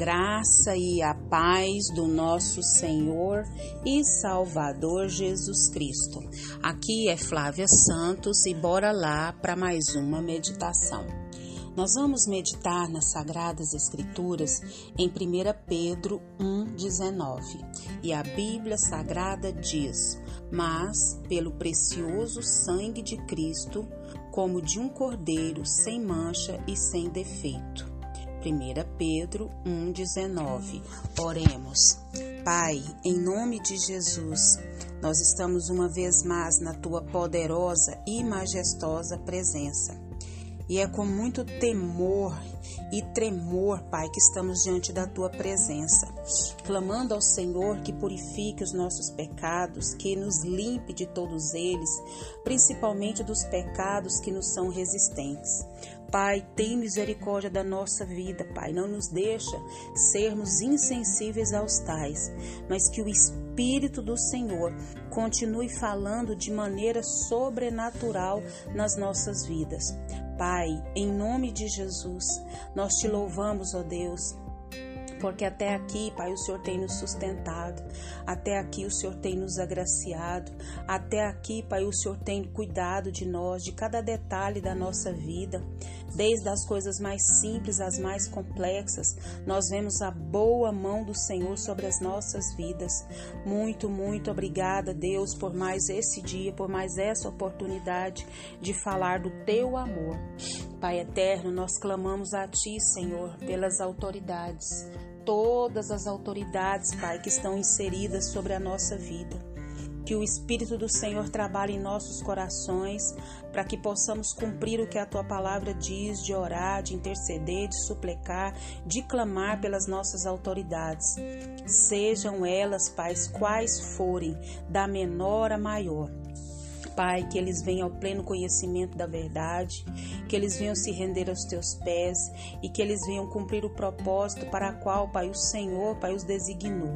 graça e a paz do nosso Senhor e Salvador Jesus Cristo. Aqui é Flávia Santos e bora lá para mais uma meditação. Nós vamos meditar nas Sagradas Escrituras em 1 Pedro 1,19 e a Bíblia Sagrada diz: Mas pelo precioso sangue de Cristo, como de um cordeiro sem mancha e sem defeito 1 Pedro 1,19. Oremos. Pai, em nome de Jesus, nós estamos uma vez mais na tua poderosa e majestosa presença. E é com muito temor e tremor, Pai, que estamos diante da tua presença, clamando ao Senhor que purifique os nossos pecados, que nos limpe de todos eles, principalmente dos pecados que nos são resistentes. Pai, tem misericórdia da nossa vida, Pai. Não nos deixa sermos insensíveis aos tais, mas que o Espírito do Senhor continue falando de maneira sobrenatural nas nossas vidas. Pai, em nome de Jesus, nós te louvamos, ó Deus, porque até aqui, Pai, o Senhor tem nos sustentado, até aqui o Senhor tem nos agraciado, até aqui, Pai, o Senhor tem cuidado de nós, de cada detalhe da nossa vida, desde as coisas mais simples às mais complexas, nós vemos a boa mão do Senhor sobre as nossas vidas. Muito, muito obrigada, Deus, por mais esse dia, por mais essa oportunidade de falar do teu amor. Pai eterno, nós clamamos a Ti, Senhor, pelas autoridades, todas as autoridades, Pai, que estão inseridas sobre a nossa vida. Que o Espírito do Senhor trabalhe em nossos corações para que possamos cumprir o que a tua palavra diz, de orar, de interceder, de suplicar, de clamar pelas nossas autoridades. Sejam elas, Pai, quais forem, da menor a maior Pai, que eles venham ao pleno conhecimento da verdade, que eles venham se render aos teus pés e que eles venham cumprir o propósito para o qual, Pai, o Senhor, Pai, os designou.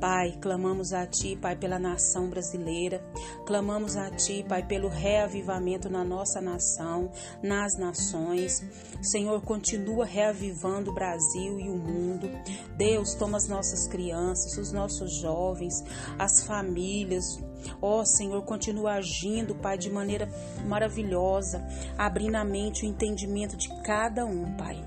Pai, clamamos a Ti, Pai, pela nação brasileira, clamamos a Ti, Pai, pelo reavivamento na nossa nação, nas nações. Senhor, continua reavivando o Brasil e o mundo. Deus, toma as nossas crianças, os nossos jovens, as famílias, Ó oh, Senhor, continua agindo, Pai, de maneira maravilhosa, abrindo a mente o entendimento de cada um, Pai.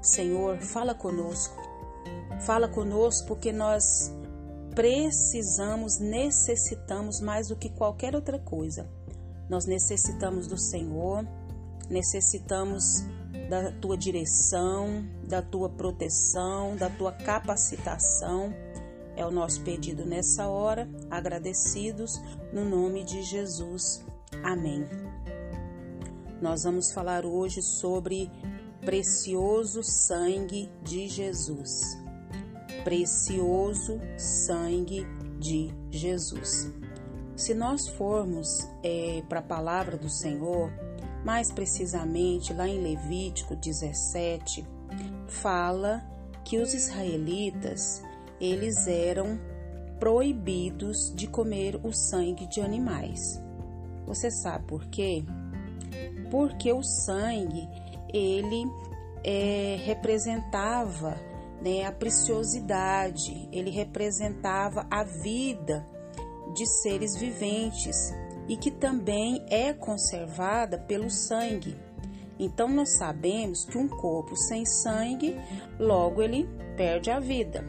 Senhor, fala conosco. Fala conosco porque nós precisamos, necessitamos mais do que qualquer outra coisa. Nós necessitamos do Senhor, necessitamos da tua direção, da tua proteção, da tua capacitação é o nosso pedido nessa hora, agradecidos no nome de Jesus. Amém. Nós vamos falar hoje sobre precioso sangue de Jesus. Precioso sangue de Jesus. Se nós formos é, para a palavra do Senhor, mais precisamente lá em Levítico 17, fala que os israelitas eles eram proibidos de comer o sangue de animais. Você sabe por quê? Porque o sangue ele é, representava né, a preciosidade, ele representava a vida de seres viventes e que também é conservada pelo sangue. Então nós sabemos que um corpo sem sangue, logo ele perde a vida.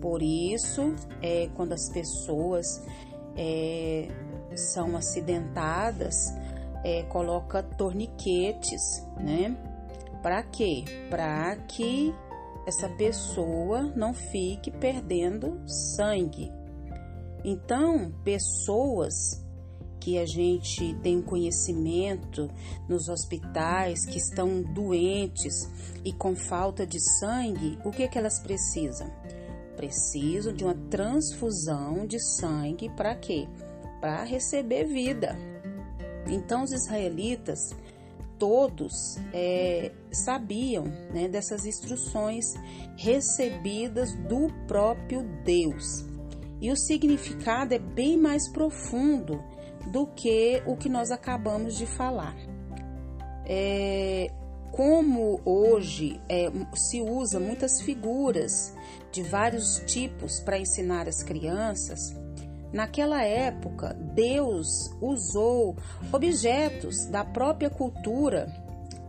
Por isso, é, quando as pessoas é, são acidentadas, é, coloca torniquetes, né? Para quê? Para que essa pessoa não fique perdendo sangue. Então, pessoas que a gente tem conhecimento nos hospitais que estão doentes e com falta de sangue, o que, que elas precisam? precisam de uma transfusão de sangue para quê? Para receber vida. Então, os israelitas todos é, sabiam né, dessas instruções recebidas do próprio Deus. E o significado é bem mais profundo do que o que nós acabamos de falar. É, como hoje é, se usa muitas figuras de vários tipos para ensinar as crianças, naquela época Deus usou objetos da própria cultura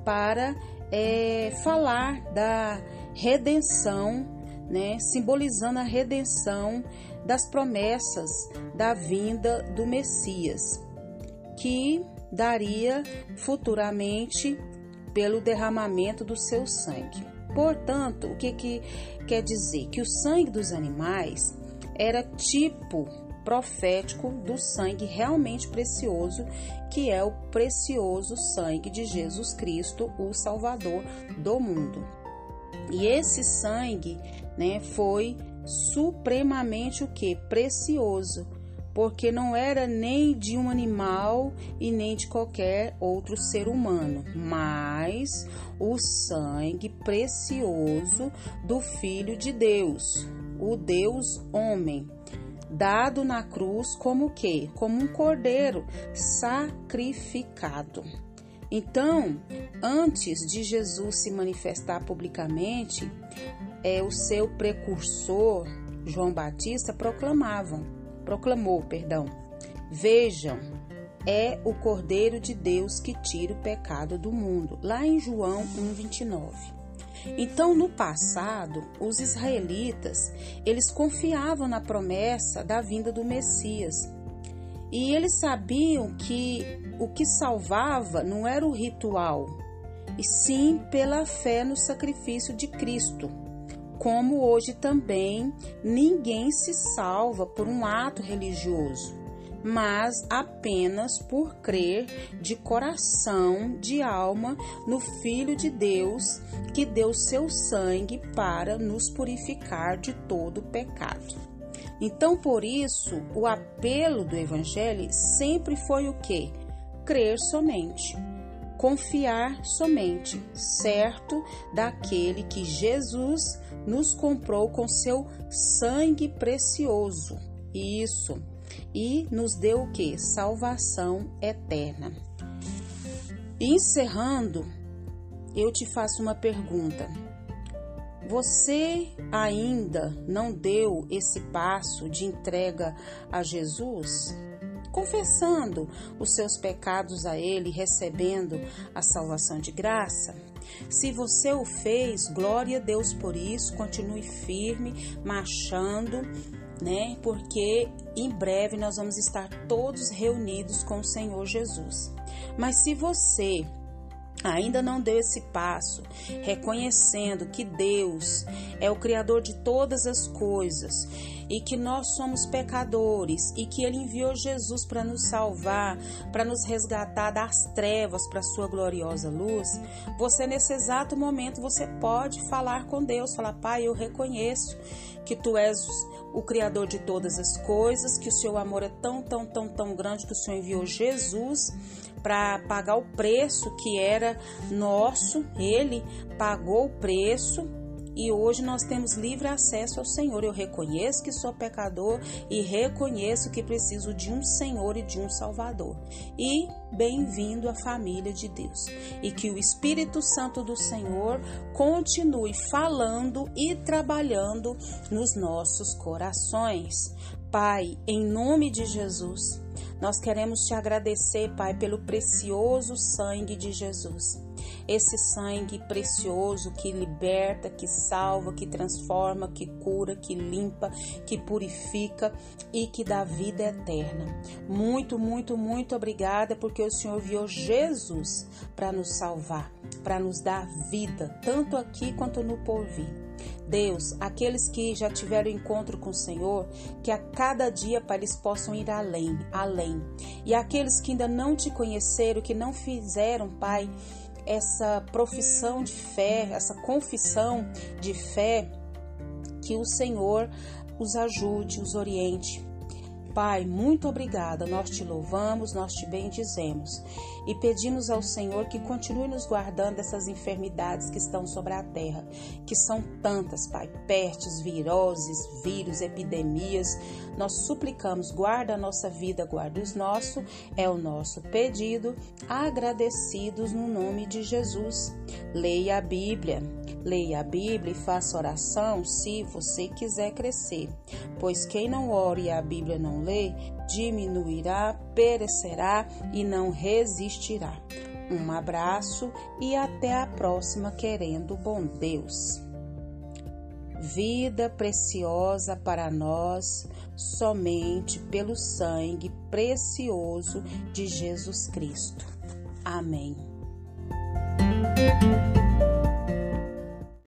para é, falar da redenção, né, simbolizando a redenção das promessas da vinda do Messias, que daria futuramente pelo derramamento do seu sangue. Portanto, o que, que quer dizer? Que o sangue dos animais era tipo profético do sangue realmente precioso, que é o precioso sangue de Jesus Cristo, o Salvador do mundo. E esse sangue, né, foi supremamente o que? Precioso, porque não era nem de um animal e nem de qualquer outro ser humano, mas o sangue precioso do Filho de Deus, o Deus homem, dado na cruz como que? Como um cordeiro sacrificado. Então, antes de Jesus se manifestar publicamente, é o seu precursor João Batista proclamavam, proclamou, perdão. Vejam, é o Cordeiro de Deus que tira o pecado do mundo. Lá em João 1:29. Então, no passado, os israelitas, eles confiavam na promessa da vinda do Messias. E eles sabiam que o que salvava não era o ritual, e sim pela fé no sacrifício de Cristo. Como hoje também ninguém se salva por um ato religioso mas apenas por crer de coração, de alma, no Filho de Deus, que deu seu sangue para nos purificar de todo pecado. Então, por isso, o apelo do Evangelho sempre foi o que? Crer somente, confiar somente, certo daquele que Jesus nos comprou com seu sangue precioso. Isso e nos deu o que? Salvação eterna. encerrando, eu te faço uma pergunta. Você ainda não deu esse passo de entrega a Jesus? Confessando os seus pecados a Ele, recebendo a salvação de graça? Se você o fez, glória a Deus por isso, continue firme, marchando né? Porque em breve nós vamos estar todos reunidos com o Senhor Jesus. Mas se você ainda não deu esse passo, reconhecendo que Deus é o Criador de todas as coisas e que nós somos pecadores e que Ele enviou Jesus para nos salvar, para nos resgatar das trevas para a Sua gloriosa luz, você nesse exato momento você pode falar com Deus, falar Pai, eu reconheço que Tu és o Criador de todas as coisas, que o seu amor é tão, tão, tão, tão grande que o Senhor enviou Jesus para pagar o preço que era nosso, ele pagou o preço e hoje nós temos livre acesso ao Senhor. Eu reconheço que sou pecador e reconheço que preciso de um Senhor e de um Salvador. E bem-vindo à família de Deus. E que o Espírito Santo do Senhor continue falando e trabalhando nos nossos corações. Pai, em nome de Jesus, nós queremos te agradecer, Pai, pelo precioso sangue de Jesus esse sangue precioso que liberta, que salva, que transforma, que cura, que limpa, que purifica e que dá vida eterna. Muito, muito, muito obrigada porque o Senhor viu Jesus para nos salvar, para nos dar vida, tanto aqui quanto no porvir. Deus, aqueles que já tiveram encontro com o Senhor, que a cada dia, Pai, eles possam ir além, além. E aqueles que ainda não te conheceram, que não fizeram, Pai, essa profissão de fé, essa confissão de fé, que o Senhor os ajude, os oriente. Pai, muito obrigada. Nós te louvamos, nós te bendizemos e pedimos ao Senhor que continue nos guardando dessas enfermidades que estão sobre a terra, que são tantas, Pai, pestes, viroses, vírus, epidemias. Nós suplicamos, guarda a nossa vida, guarda os nossos, é o nosso pedido, agradecidos no nome de Jesus. Leia a Bíblia. Leia a Bíblia e faça oração se você quiser crescer, pois quem não ore e a Bíblia não lê, diminuirá, perecerá e não resistirá. Um abraço e até a próxima, querendo bom Deus. Vida preciosa para nós, somente pelo sangue precioso de Jesus Cristo. Amém.